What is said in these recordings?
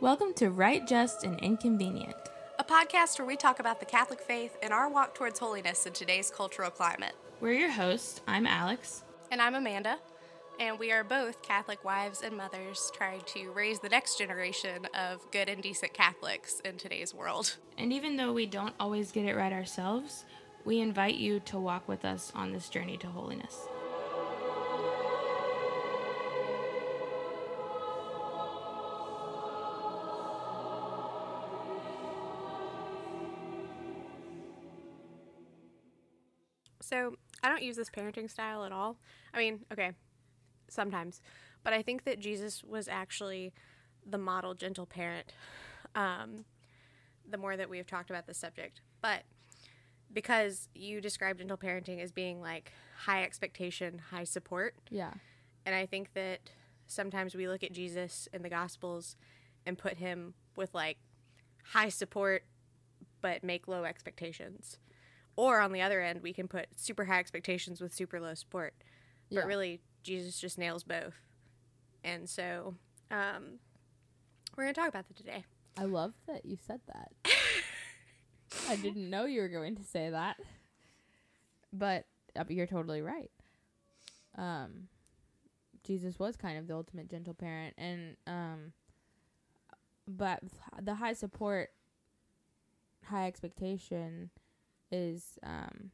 Welcome to Right, Just, and Inconvenient. a podcast where we talk about the Catholic faith and our walk towards holiness in today's cultural climate. We're your hosts. I'm Alex. And I'm Amanda, and we are both Catholic wives and mothers trying to raise the next generation of good and decent Catholics in today's world. And even though we don't always get it right ourselves, we invite you to walk with us on this journey to holiness. So, I don't use this parenting style at all. I mean, okay, sometimes, but I think that Jesus was actually the model gentle parent. Um, the more that we have talked about this subject, but because you described gentle parenting as being like high expectation, high support, Yeah. and I think that sometimes we look at Jesus in the Gospels and put him with like high support, but make low expectations. Or on the other end, we can put super high expectations with super low support. But Yeah. really, Jesus just nails both. And so um, we're going to talk about that today. I love that you said that. I didn't know you were going to say that. But uh, you're totally right. Um Jesus was kind of the ultimate gentle parent and um but the high support high expectation is um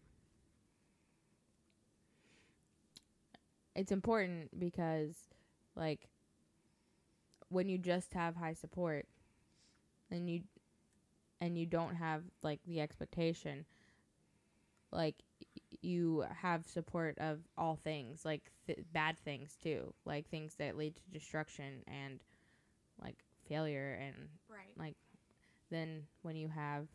it's important because like when you just have high support and you and you don't have like the expectation like you have support of all things like th- bad things too like things that lead to destruction and like failure and Right. like then when you have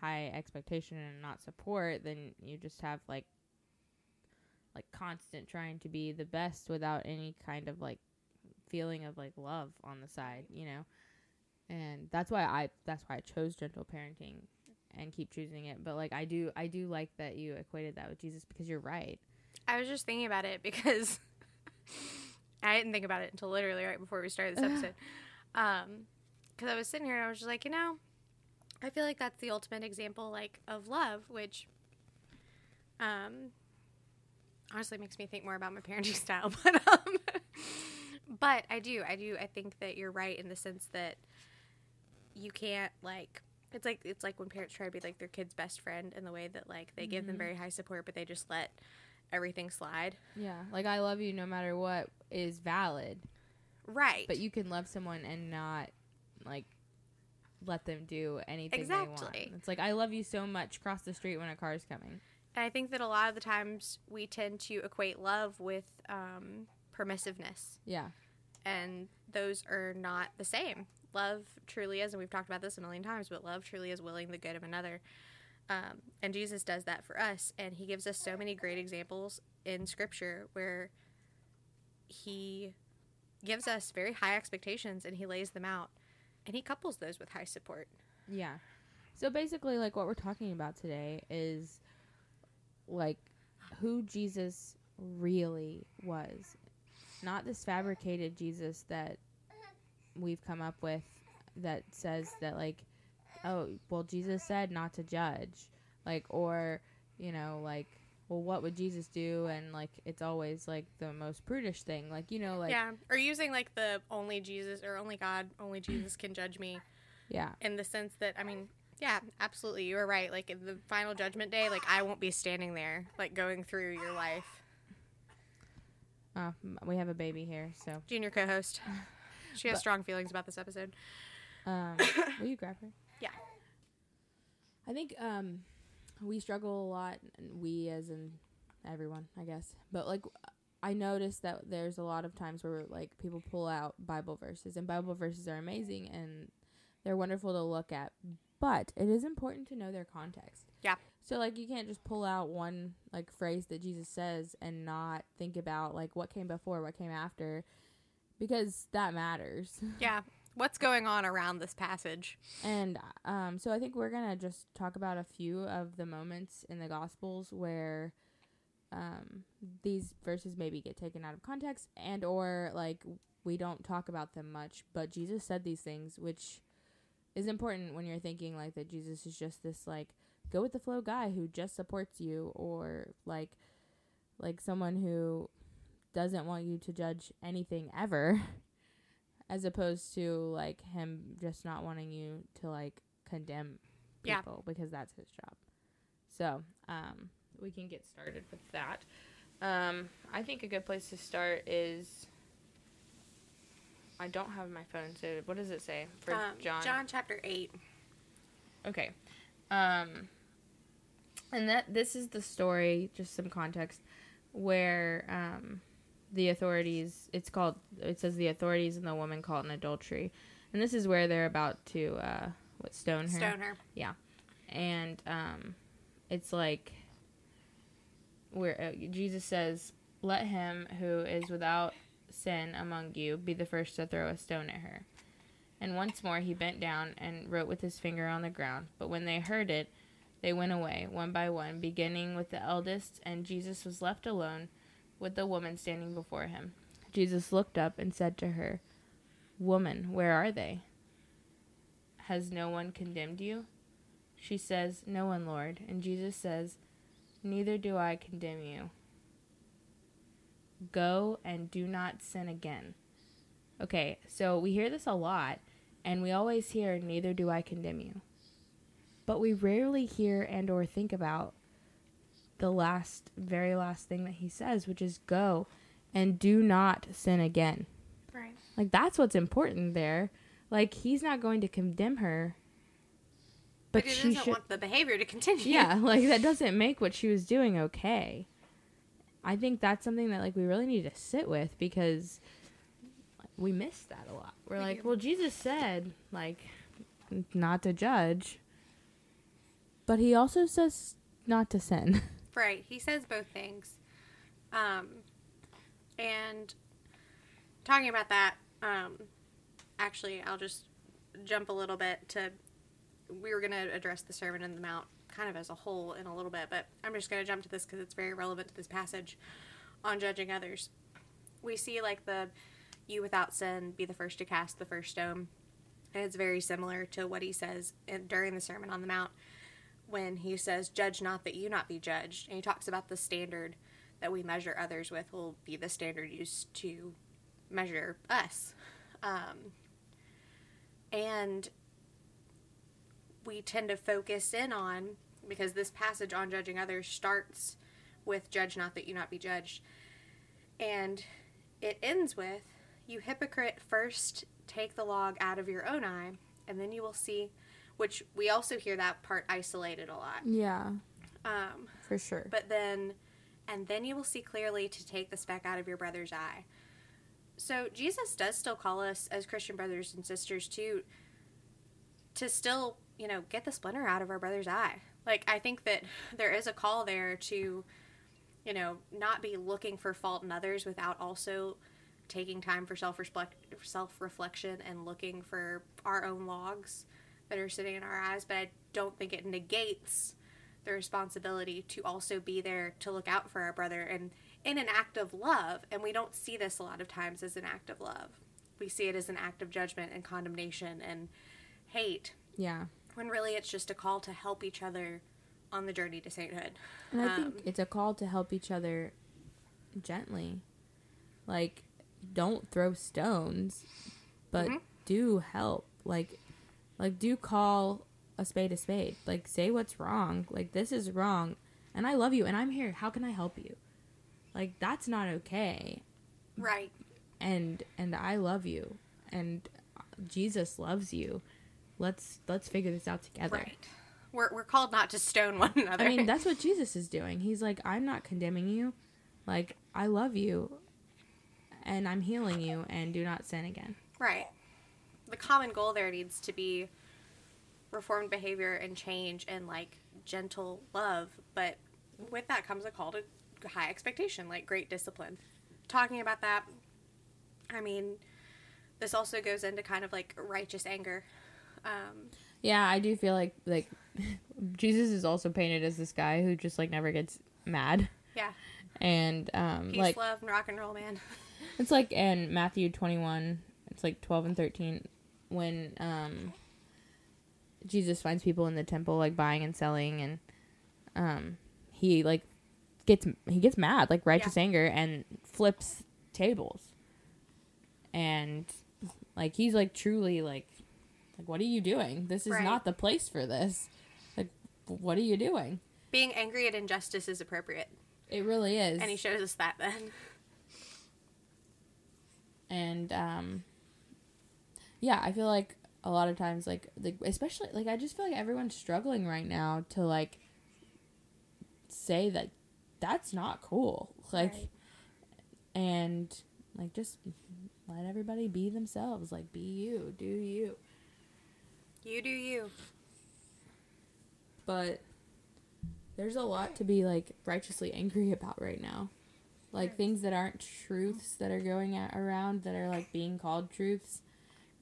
high expectation and not support then you just have like like constant trying to be the best without any kind of like feeling of like love on the side you know? And that's why i that's why i chose gentle parenting and keep choosing it. But like i do i do like that you equated that with jesus because you're right. I was just thinking about it because I didn't think about it until literally right before we started this episode. Um, because I was sitting here and I was just like, you know, I feel like that's the ultimate example, like of love, which, um, honestly makes me think more about my parenting style. But um, but I do, I do, I think that you're right in the sense that you can't like. It's like it's like when parents try to be like their kid's best friend in the way that like they give them very high support, but they just let everything slide. yeah like i love you no matter what is valid Right. but you can love someone and not like let them do anything they want Exactly. it's like i love you so much cross the street when a car's coming and I think that a lot of the times we tend to equate love with um, permissiveness, yeah and those are not the same. Love truly is, and we've talked about this a million times, but love truly is willing the good of another. Um, and Jesus does that for us, and He gives us so many great examples in Scripture where He gives us very high expectations and He lays them out, and He couples those with high support. Yeah. So basically, like what we're talking about today is like who Jesus really was, not this fabricated Jesus that we've come up with that says that like, oh, well, Jesus said not to judge, like, or you know, like. Well, what would Jesus do? And like, it's always like the most prudish thing. Like, you know, like, yeah, or using like the only Jesus or only God, only Jesus can judge me. yeah, in the sense that I mean, yeah, absolutely, you were right. Like in the final judgment day, like I won't be standing there, like going through your life. uh, we have a baby here, so Junior co-host, she has But- strong feelings about this episode. Um, will you grab her? Yeah. I think um, we struggle a lot. and We, as in everyone, I guess. But like, I noticed that there's a lot of times where like people pull out Bible verses, and Bible verses are amazing and they're wonderful to look at. But it is important to know their context. Yeah. So like, you can't just pull out one like phrase that Jesus says and not think about like what came before, what came after, because that matters. Yeah, what's going on around this passage? And um, so I think we're gonna just talk about a few of the moments in the Gospels where um, these verses maybe get taken out of context and or like we don't talk about them much but jesus said these things which is important when you're thinking like that jesus is just this like go with the flow guy who just supports you or like like someone who doesn't want you to judge anything ever as opposed to like him just not wanting you to like condemn Yeah. people because that's his job so um we can get started with that um i think a good place to start is i don't have my phone so what does it say for Um, john John chapter 8. Okay. Um and that this is the story, just some context, where um the authorities it's called it says the authorities and the woman caught in adultery. And this is where they're about to uh what stone her. Stone her. Yeah. And um it's like where uh, Jesus says, "Let him who is without sin among you be the first to throw a stone at her." And once more he bent down and wrote with his finger on the ground. But when they heard it, they went away, one by one, beginning with the eldest, and Jesus was left alone with the woman standing before him. Jesus looked up and said to her, Woman, where are they? Has no one condemned you? She says, No one, Lord. And Jesus says, Neither do I condemn you. Go and do not sin again. Okay, so we hear this a lot, and we always hear, Neither do I condemn you. But we rarely hear and or think about the last, very last thing that he says, which is go and do not sin again. Right. Like that's what's important there. Like he's not going to condemn her, but But he she doesn't should. want the behavior to continue. Yeah, like that doesn't make what she was doing okay. I think that's something that like we really need to sit with because we miss that a lot. We're like, well, Jesus said like not to judge, but he also says not to sin. Right. He says both things. Um, and talking about that, um, actually, I'll just jump a little bit to. We were going to address the Sermon on the Mount kind of as a whole in a little bit, but I'm just going to jump to this because it's very relevant to this passage on judging others. We see, like, the you without sin be the first to cast the first stone. And it's very similar to what he says in, during the Sermon on the Mount when he says, Judge not that you not be judged. And he talks about the standard that we measure others with will be the standard used to measure us. Um, and we tend to focus in on, because this passage on judging others starts with, Judge not that you not be judged. And it ends with, You hypocrite, first take the log out of your own eye, and then you will see which we also hear that part isolated a lot. yeah, Um, for sure. but then, and then you will see clearly to take the speck out of your brother's eye. So Jesus does still call us as Christian brothers and sisters to, to still, you know, get the splinter out of our brother's eye. Like I think that there is a call there to, you know, not be looking for fault in others without also taking time for self self reflection and looking for our own logs that are sitting in our eyes. But I don't think it negates the responsibility to also be there to look out for our brother and in an act of love. And we don't see this a lot of times as an act of love. We see it as an act of judgment and condemnation and hate, yeah. when really it's just a call to help each other on the journey to sainthood. And I think Um, it's a call to help each other gently. Like, don't throw stones, but Mhm. do help. Like, like do call a spade a spade. Like, say what's wrong. Like, this is wrong, and I love you, and I'm here. How can I help you? Like, that's not okay. Right. And and I love you, and Jesus loves you. Let's let's figure this out together. Right. We're, we're called not to stone one another. I mean, that's what Jesus is doing. He's like, I'm not condemning you. Like, I love you and I'm healing you and do not sin again. Right. The common goal there needs to be reformed behavior and change and like gentle love, but with that comes a call to high expectation, like great discipline. Talking about that, I mean, this also goes into kind of like righteous anger. Um, Yeah, I do feel like like Jesus is also painted as this guy who just like never gets mad. yeah. And um, Peace, like love, and rock and roll, man. it's like in Matthew 21, it's like 12 and 13 when um Jesus finds people in the temple like buying and selling and um he like gets he gets mad, like righteous anger and flips tables. And like he's like truly like like what are you doing? This is Right. not the place for this. Like what are you doing? Being angry at injustice is appropriate, It really is. and he shows us that then. and um yeah i feel like a lot of times like like especially like i just feel like everyone's struggling right now to like say that that's not cool. Like Right. and like just let everybody be themselves. Like be you. Do you. You do you. but there's a lot to be like righteously angry about right now. Like things that aren't truths that are going at, around that are like being called truths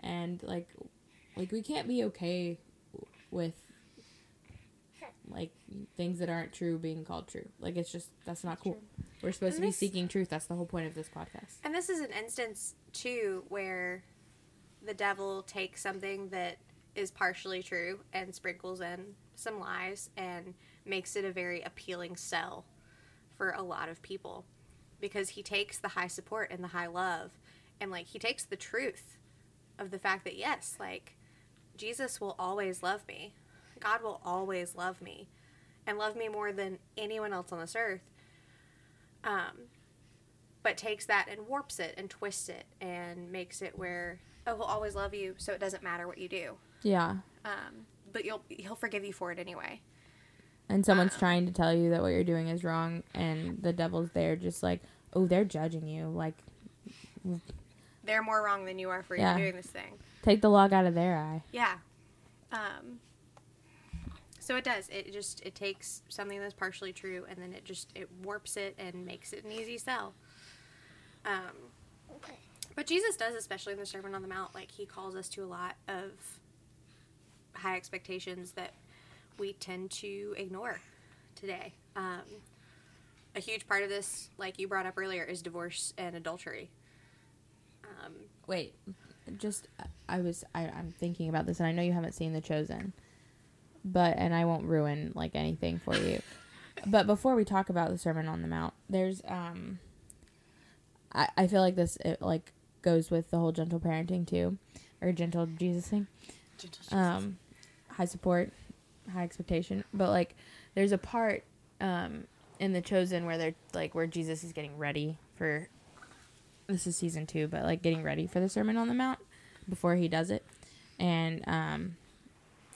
and like like we can't be okay with like things that aren't true being called true. Like it's just that's not cool. We're supposed to be seeking truth. That's the whole point of this podcast. And this is an instance too where the devil takes something that is partially true and sprinkles in some lies and makes it a very appealing sell for a lot of people. Because he takes the high support and the high love and like he takes the truth of the fact that yes like Jesus will always love me. God will always love me and love me more than anyone else on this earth. Um but takes that and warps it and twists it and makes it where oh he'll always love you so it doesn't matter what you do. Yeah. Um, but you'll he'll forgive you for it anyway. And someone's trying to tell you that what you're doing is wrong and the devil's there just like oh they're judging you. Like they're more wrong than you are for Yeah. doing this thing. Take the log out of their eye. Yeah. Um, so it does. It just it takes something that's partially true and then it just it warps it and makes it an easy sell. Um, but jesus does especially in the sermon on the mount like he calls us to a lot of high expectations that we tend to ignore today. Um, a huge part of this like you brought up earlier is divorce and adultery um, Wait, just I was I, I'm thinking about this, and I know you haven't seen The Chosen, but and I won't ruin like anything for you. but before we talk about the Sermon on the Mount, there's um, I I feel like this it, like goes with the whole gentle parenting too, or gentle Jesus thing. Um, high support, high expectation, but like there's a part um in The Chosen where they're like where Jesus is getting ready for this is season two, but like getting ready for the Sermon on the Mount before he does it, and um,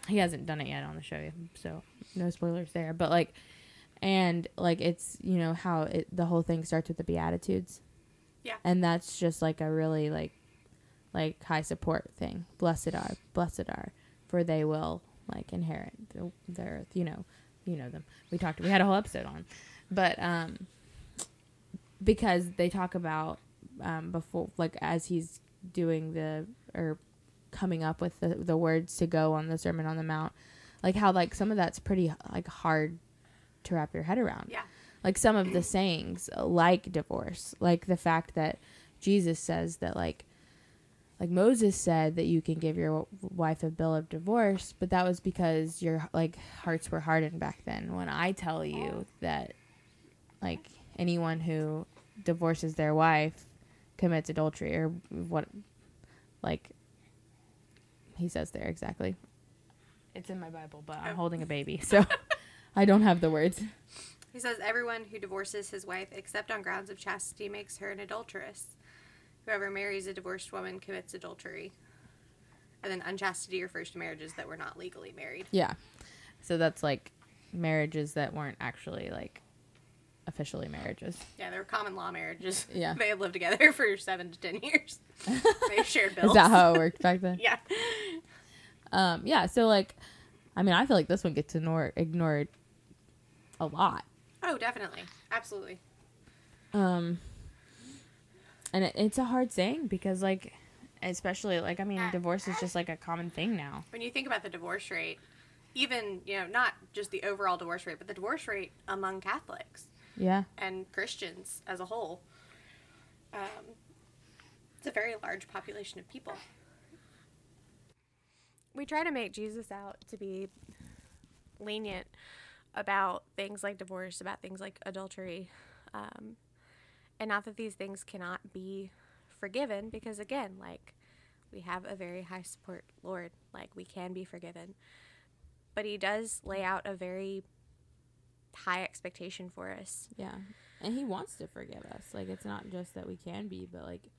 he hasn't done it yet on the show, so no spoilers there. But like, and like it's you know how it the whole thing starts with the Beatitudes, Yeah. and that's just like a really like like high support thing. Blessed are, blessed are, for they will like inherit the, the earth. You know, you know them. We talked. We had a whole episode on, but um, because they talk about um, before like as he's doing the or coming up with the, the words to go on the sermon on the mount like how like some of that's pretty like hard to wrap your head around Yeah. like some of the sayings like divorce like the fact that jesus says that like like moses said that you can give your wife a bill of divorce but that was because your like hearts were hardened back then when i tell you that like anyone who divorces their wife commits adultery or what like he says there exactly it's in my bible but i'm Oh. holding a baby so i don't have the words He says, Everyone who divorces his wife except on grounds of chastity makes her an adulteress. Whoever marries a divorced woman commits adultery. And then unchastity refers to marriages that were not legally married. yeah so that's like marriages that weren't actually like officially marriages Yeah, they were common law marriages. Yeah. They had lived together for seven to ten years. they shared bills. is that how it worked back then yeah. um yeah so like i mean i feel like this one gets ignored ignored a lot Oh, definitely. Absolutely. um and it, it's a hard saying because like especially like i mean divorce is just like a common thing now When you think about the divorce rate, even, you know, not just the overall divorce rate, but the divorce rate among Catholics. Yeah. and Christians as a whole. Um, it's a very large population of people. We try to make Jesus out to be lenient about things like divorce, about things like adultery, um, and not that these things cannot be forgiven, because again, like we have a very high support Lord, like we can be forgiven, but He does lay out a very high expectation for us. Yeah. And he wants to forgive us. Like it's not just that we can be, but like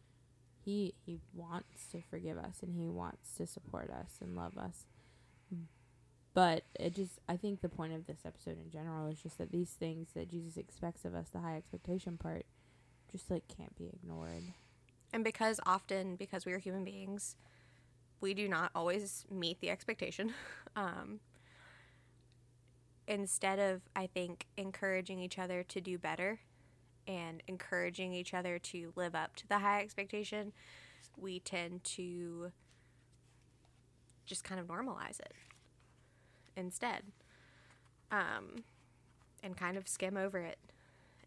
he he wants to forgive us and he wants to support us and love us. But it just I think the point of this episode in general is just that these things that Jesus expects of us, the high expectation part, just like can't be ignored. And because often, because we are human beings, we do not always meet the expectation. Um, instead of, I think, encouraging each other to do better and encouraging each other to live up to the high expectation, we tend to just kind of normalize it instead um, and kind of skim over it.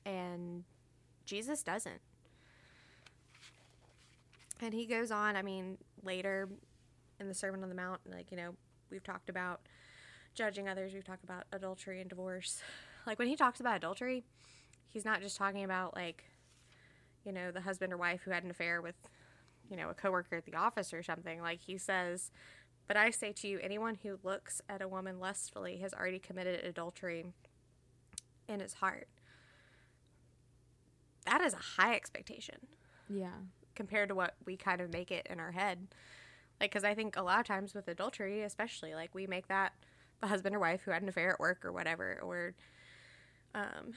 And Jesus doesn't. And he goes on, I mean, later in the Sermon on the Mount, like, you know, we've talked about judging others, we've talked about adultery and divorce. Like, when he talks about adultery, he's not just talking about, like, you know, the husband or wife who had an affair with, you know, a coworker at the office or something. Like, he says, But I say to you, anyone who looks at a woman lustfully has already committed adultery in his heart. That is a high expectation Yeah. compared to what we kind of make it in our head. Like, because I think a lot of times with adultery, especially, like we make that the husband or wife who had an affair at work or whatever, or um,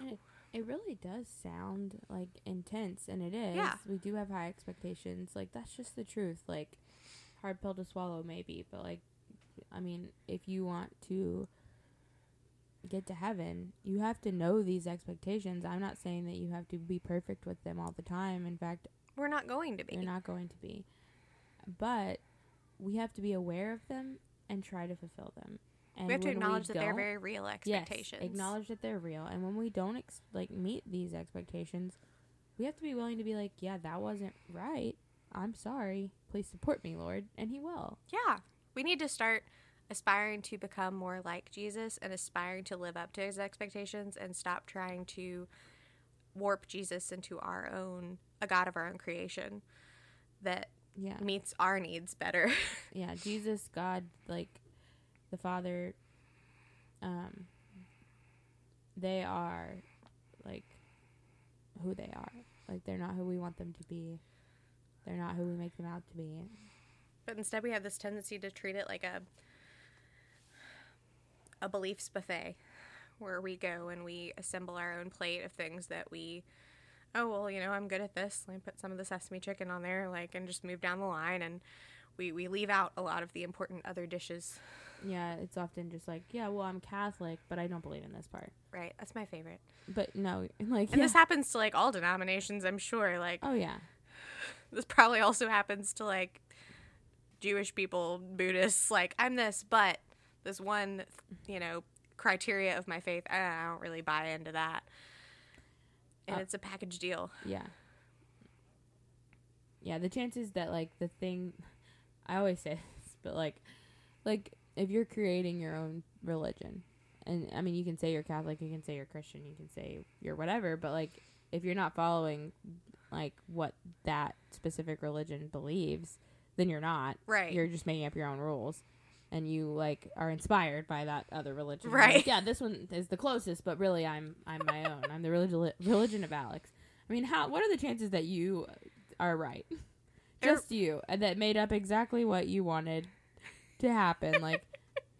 it, it really does sound like intense, and it is. Yeah. We do have high expectations. Like, that's just the truth. Like, hard pill to swallow, maybe. But, like, I mean, if you want to get to heaven, you have to know these expectations. I'm not saying that you have to be perfect with them all the time. In fact, we're not going to be. you're not going to be. But we have to be aware of them and try to fulfill them. And we have to acknowledge that they're very real expectations. Yes, acknowledge that they're real, and when we don't ex- like meet these expectations, we have to be willing to be like, "Yeah, that wasn't right. I'm sorry. Please support me, Lord," and He will. Yeah, we need to start aspiring to become more like Jesus and aspiring to live up to his expectations and stop trying to warp Jesus into our own a god of our own creation that Yeah, meets our needs better. yeah. Jesus, God, like the Father, um, they are like who they are. Like they're not who we want them to be. They're not who we make them out to be. But instead, we have this tendency to treat it like a a beliefs buffet, where we go and we assemble our own plate of things that we. Oh well, you know I'm good at this. Let me put some of the sesame chicken on there, like, and just move down the line, and we we leave out a lot of the important other dishes. Yeah, it's often just like, yeah, well, I'm Catholic, but I don't believe in this part. Right, that's my favorite. But no, like, And yeah. this happens to like all denominations, I'm sure. Like oh yeah, this probably also happens to like Jewish people, Buddhists. Like I'm this, but this one, you know, criteria of my faith, I, I don't really buy into that. And Uh, it's a package deal. yeah, yeah. The chances that like the thing, I always say this, but like, like if you're creating your own religion, and I mean, you can say you're Catholic, you can say you're Christian, you can say you're whatever, but like, if you're not following like what that specific religion believes, then you're not. Right. You're just making up your own rules. And you like are inspired by that other religion. Right. like, yeah, this one is the closest, but really, I'm I'm my own. I'm the religion religion of Alex. I mean, how? What are the chances that you are right? Just you, and that made up exactly what you wanted to happen. Like,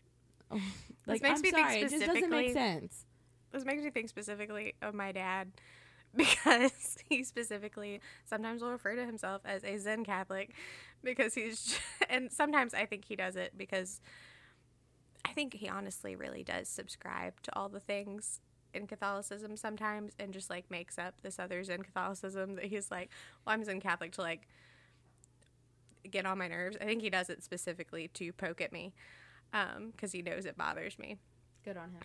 oh, like makes I'm me think sorry, it just doesn't make sense. This makes me think specifically of my dad because he specifically sometimes will refer to himself as a Zen Catholic because he's and sometimes I think he does it because I think he honestly really does subscribe to all the things in Catholicism sometimes and just like makes up this other Zen Catholicism that he's like, well, I'm Zen Catholic to like get on my nerves. I think he does it specifically to poke at me um, because he knows it bothers me Good on him.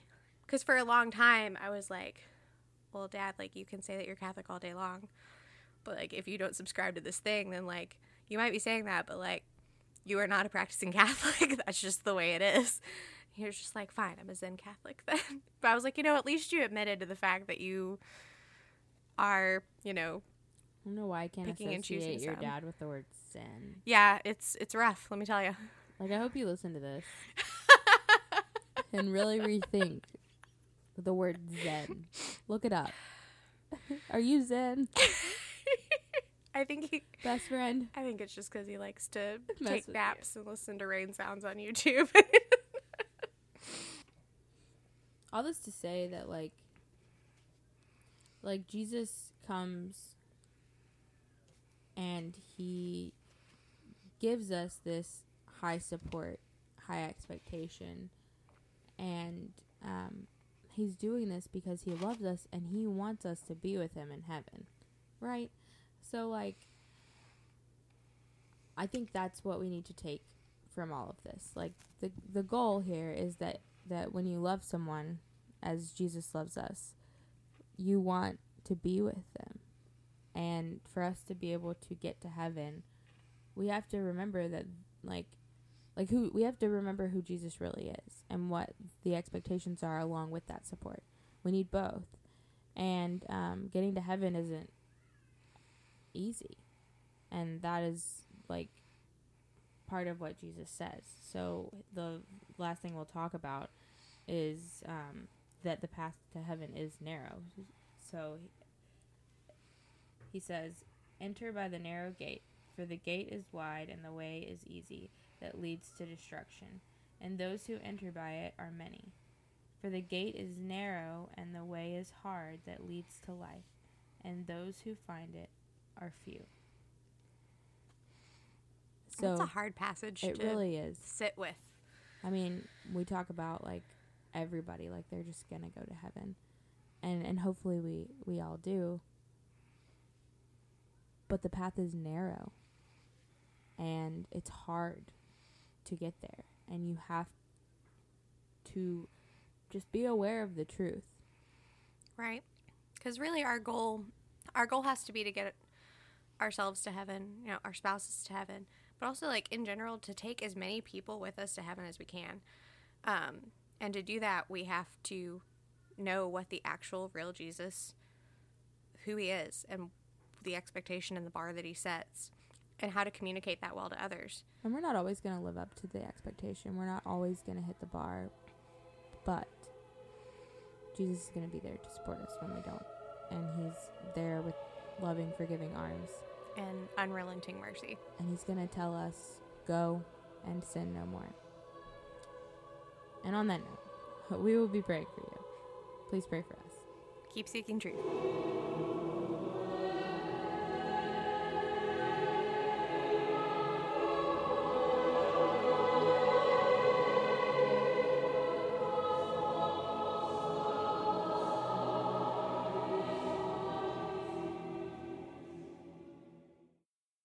because for a long time I was like, well, Dad, like you can say that you're Catholic all day long, but like if you don't subscribe to this thing, then like you might be saying that, but like you are not a practicing Catholic. That's just the way it is. He was just like, fine, I'm a Zen Catholic then. But I was like, you know, at least you admitted to the fact that you are, you know, I don't know why I can't Picking and choosing associate your some. dad with the word sin. yeah, it's it's rough. Let me tell you. Like, I hope you listen to this and really rethink the word Zen. Look it up. Are you Zen, I think he, best friend? I think it's just because he likes to Mess take with you. naps and listen to rain sounds on YouTube. All this to say that, like, like Jesus comes and he gives us this high support, high expectation, and um, he's doing this because he loves us and he wants us to be with him in heaven, right? So, like, I think that's what we need to take from all of this. Like, the the goal here is that that when you love someone as Jesus loves us, you want to be with them. And for us to be able to get to heaven, we have to remember that like like who we have to remember who Jesus really is and what the expectations are along with that support. We need both. And um, getting to heaven isn't easy. And that is like part of what Jesus says. So the last thing we'll talk about is um, that the path to heaven is narrow. So he says, Enter by the narrow gate, for the gate is wide and the way is easy that leads to destruction, and those who enter by it are many. For the gate is narrow and the way is hard that leads to life, and those who find it are few. So It's a hard passage it to really is. sit with. I mean, we talk about like everybody, like they're just gonna go to heaven, and and hopefully we we all do. But the path is narrow, and it's hard to get there, and you have to just be aware of the truth. Right. Because really, our goal, our goal has to be to get ourselves to heaven, you know, our spouses to heaven, but also like in general to take as many people with us to heaven as we can. Um, and to do that, we have to know what the actual real Jesus, who he is, and the expectation and the bar that he sets, and how to communicate that well to others. And we're not always going to live up to the expectation. We're not always going to hit the bar. But Jesus is going to be there to support us when we don't. And he's there with loving, forgiving arms. And unrelenting mercy. And he's going to tell us, go and sin no more. And on that note, we will be praying for you. Please pray for us. Keep seeking truth.